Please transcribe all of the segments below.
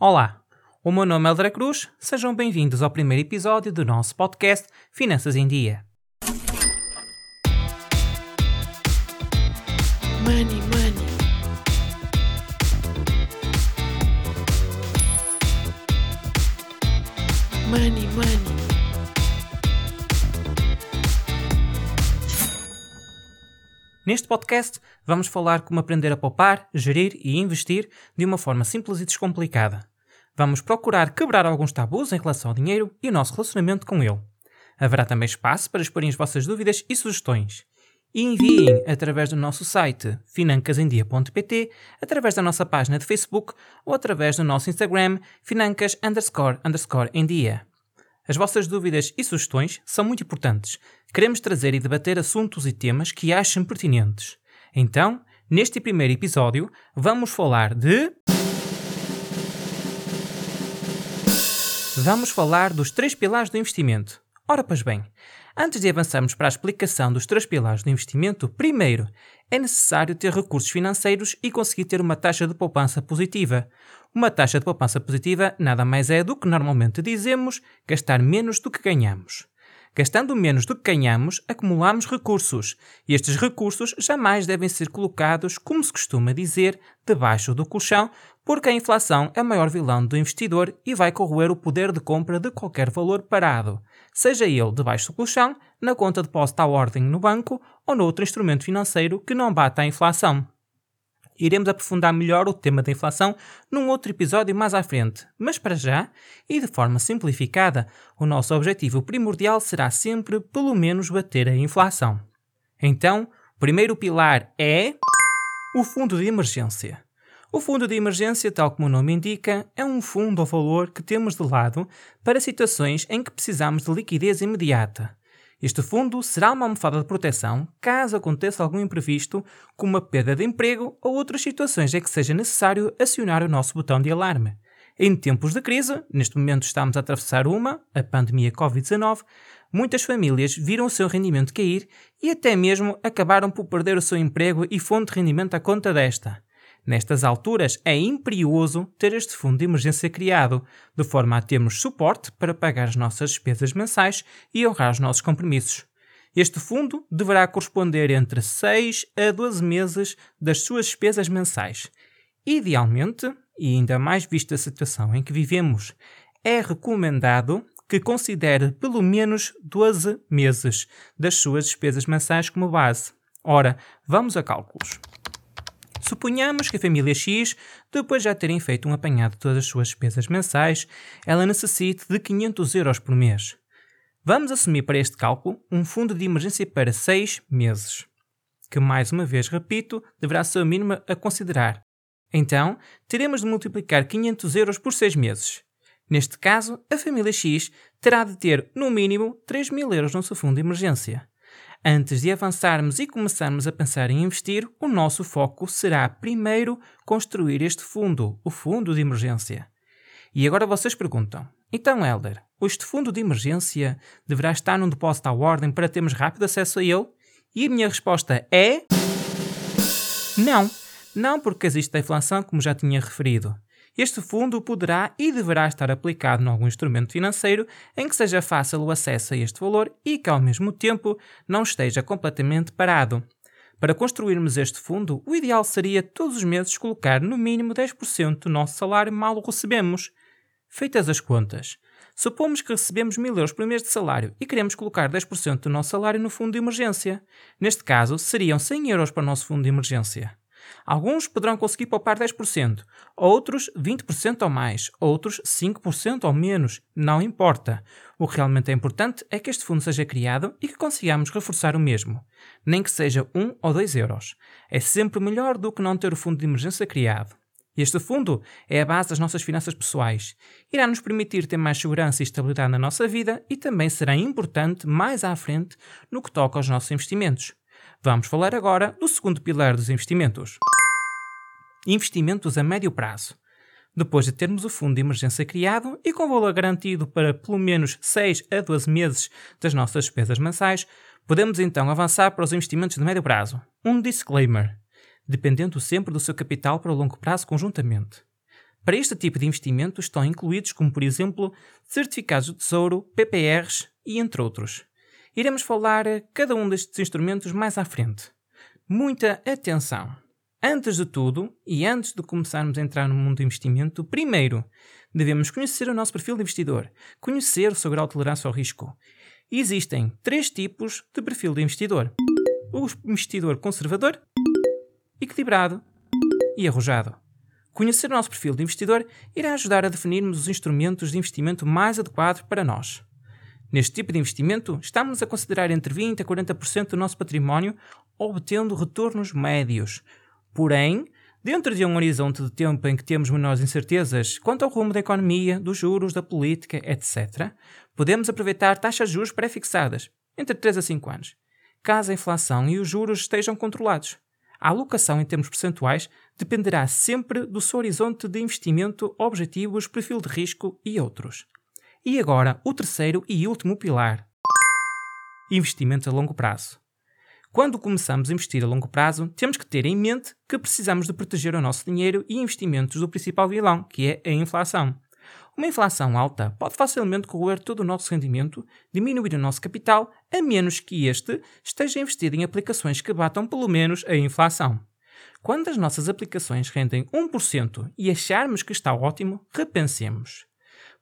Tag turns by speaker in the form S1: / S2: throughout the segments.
S1: Olá, o meu nome é Eldra Cruz, sejam bem-vindos ao primeiro episódio do nosso podcast Finanças em Dia.
S2: Money, money. Money, money.
S1: Neste podcast, vamos falar como aprender a poupar, gerir e investir de uma forma simples e descomplicada. Vamos procurar quebrar alguns tabus em relação ao dinheiro e o nosso relacionamento com ele. Haverá também espaço para exporem as vossas dúvidas e sugestões. E enviem através do nosso site financasemdia.pt, através da nossa página de Facebook ou através do nosso Instagram financas underscore underscore em dia. As vossas dúvidas e sugestões são muito importantes. Queremos trazer e debater assuntos e temas que achem pertinentes. Então, neste primeiro episódio, vamos falar de. Vamos falar dos três pilares do investimento. Ora, pois bem, antes de avançarmos para a explicação dos três pilares do investimento, primeiro é necessário ter recursos financeiros e conseguir ter uma taxa de poupança positiva. Uma taxa de poupança positiva nada mais é do que normalmente dizemos gastar menos do que ganhamos. Gastando menos do que ganhamos, acumulamos recursos, e estes recursos jamais devem ser colocados, como se costuma dizer, debaixo do colchão, porque a inflação é o maior vilão do investidor e vai corroer o poder de compra de qualquer valor parado, seja ele debaixo do colchão, na conta de depósito à ordem no banco ou noutro instrumento financeiro que não bata a inflação. Iremos aprofundar melhor o tema da inflação num outro episódio mais à frente, mas para já, e de forma simplificada, o nosso objetivo primordial será sempre pelo menos bater a inflação. Então, o primeiro pilar é o fundo de emergência. O fundo de emergência, tal como o nome indica, é um fundo ou valor que temos de lado para situações em que precisamos de liquidez imediata. Este fundo será uma almofada de proteção caso aconteça algum imprevisto, como uma perda de emprego ou outras situações em que seja necessário acionar o nosso botão de alarme. Em tempos de crise, neste momento estamos a atravessar uma, a pandemia Covid-19, muitas famílias viram o seu rendimento cair e até mesmo acabaram por perder o seu emprego e fonte de rendimento à conta desta. Nestas alturas, é imperioso ter este fundo de emergência criado, de forma a termos suporte para pagar as nossas despesas mensais e honrar os nossos compromissos. Este fundo deverá corresponder entre 6 a 12 meses das suas despesas mensais. Idealmente, e ainda mais vista a situação em que vivemos, é recomendado que considere pelo menos 12 meses das suas despesas mensais como base. Ora, vamos a cálculos. Suponhamos que a família X, depois de já terem feito um apanhado de todas as suas despesas mensais, ela necessite de 500 euros por mês. Vamos assumir para este cálculo um fundo de emergência para 6 meses, que mais uma vez repito, deverá ser o mínimo a considerar. Então, teremos de multiplicar 500 euros por 6 meses. Neste caso, a família X terá de ter, no mínimo, 3 mil euros no seu fundo de emergência. Antes de avançarmos e começarmos a pensar em investir, o nosso foco será primeiro construir este fundo, o fundo de emergência. E agora vocês perguntam: então, Helder, este fundo de emergência deverá estar num depósito à ordem para termos rápido acesso a ele? E a minha resposta é. Não! Não porque existe a inflação, como já tinha referido. Este fundo poderá e deverá estar aplicado em algum instrumento financeiro em que seja fácil o acesso a este valor e que, ao mesmo tempo, não esteja completamente parado. Para construirmos este fundo, o ideal seria todos os meses colocar no mínimo 10% do nosso salário mal o recebemos. Feitas as contas, supomos que recebemos 1000 euros por mês de salário e queremos colocar 10% do nosso salário no fundo de emergência. Neste caso, seriam 100 euros para o nosso fundo de emergência. Alguns poderão conseguir poupar 10%, outros 20% ou mais, outros 5% ou menos, não importa. O que realmente é importante é que este fundo seja criado e que consigamos reforçar o mesmo, nem que seja 1 ou 2 euros. É sempre melhor do que não ter o fundo de emergência criado. Este fundo é a base das nossas finanças pessoais. Irá nos permitir ter mais segurança e estabilidade na nossa vida e também será importante mais à frente no que toca aos nossos investimentos. Vamos falar agora do segundo pilar dos investimentos. Investimentos a médio prazo. Depois de termos o fundo de emergência criado e com valor garantido para pelo menos 6 a 12 meses das nossas despesas mensais, podemos então avançar para os investimentos de médio prazo. Um disclaimer: dependendo sempre do seu capital para o longo prazo conjuntamente. Para este tipo de investimento estão incluídos, como por exemplo, certificados de tesouro, PPRs e entre outros. Iremos falar cada um destes instrumentos mais à frente. Muita atenção! Antes de tudo, e antes de começarmos a entrar no mundo do investimento, primeiro devemos conhecer o nosso perfil de investidor, conhecer grau de tolerância ao risco. Existem três tipos de perfil de investidor: o investidor conservador, equilibrado e arrojado. Conhecer o nosso perfil de investidor irá ajudar a definirmos os instrumentos de investimento mais adequados para nós. Neste tipo de investimento, estamos a considerar entre 20% a 40% do nosso património, obtendo retornos médios. Porém, dentro de um horizonte de tempo em que temos menores incertezas quanto ao rumo da economia, dos juros, da política, etc., podemos aproveitar taxas de juros pré-fixadas, entre 3 a 5 anos, caso a inflação e os juros estejam controlados. A alocação em termos percentuais dependerá sempre do seu horizonte de investimento, objetivos, perfil de risco e outros. E agora, o terceiro e último pilar: investimento a longo prazo. Quando começamos a investir a longo prazo, temos que ter em mente que precisamos de proteger o nosso dinheiro e investimentos do principal vilão, que é a inflação. Uma inflação alta pode facilmente corroer todo o nosso rendimento, diminuir o nosso capital, a menos que este esteja investido em aplicações que batam pelo menos a inflação. Quando as nossas aplicações rendem 1% e acharmos que está ótimo, repensemos.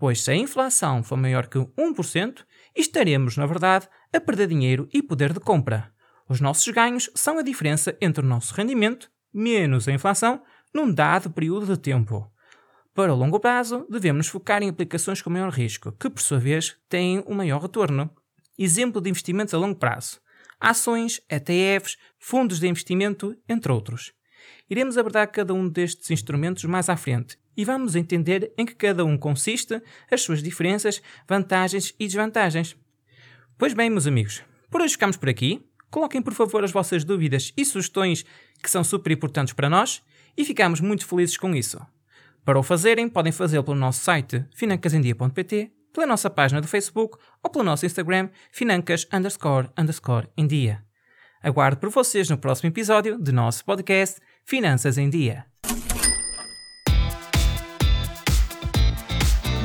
S1: Pois se a inflação for maior que 1%, estaremos, na verdade, a perder dinheiro e poder de compra. Os nossos ganhos são a diferença entre o nosso rendimento menos a inflação num dado período de tempo. Para o longo prazo, devemos focar em aplicações com maior risco, que por sua vez têm um maior retorno. Exemplo de investimentos a longo prazo: ações, ETFs, fundos de investimento, entre outros. Iremos abordar cada um destes instrumentos mais à frente e vamos entender em que cada um consiste, as suas diferenças, vantagens e desvantagens. Pois bem, meus amigos, por hoje ficamos por aqui. Coloquem por favor as vossas dúvidas e sugestões que são super importantes para nós e ficamos muito felizes com isso. Para o fazerem, podem fazê-lo pelo nosso site financasendia.pt, pela nossa página do Facebook ou pelo nosso Instagram financas underscore underscore em dia. Aguardo por vocês no próximo episódio do nosso podcast Finanças em Dia.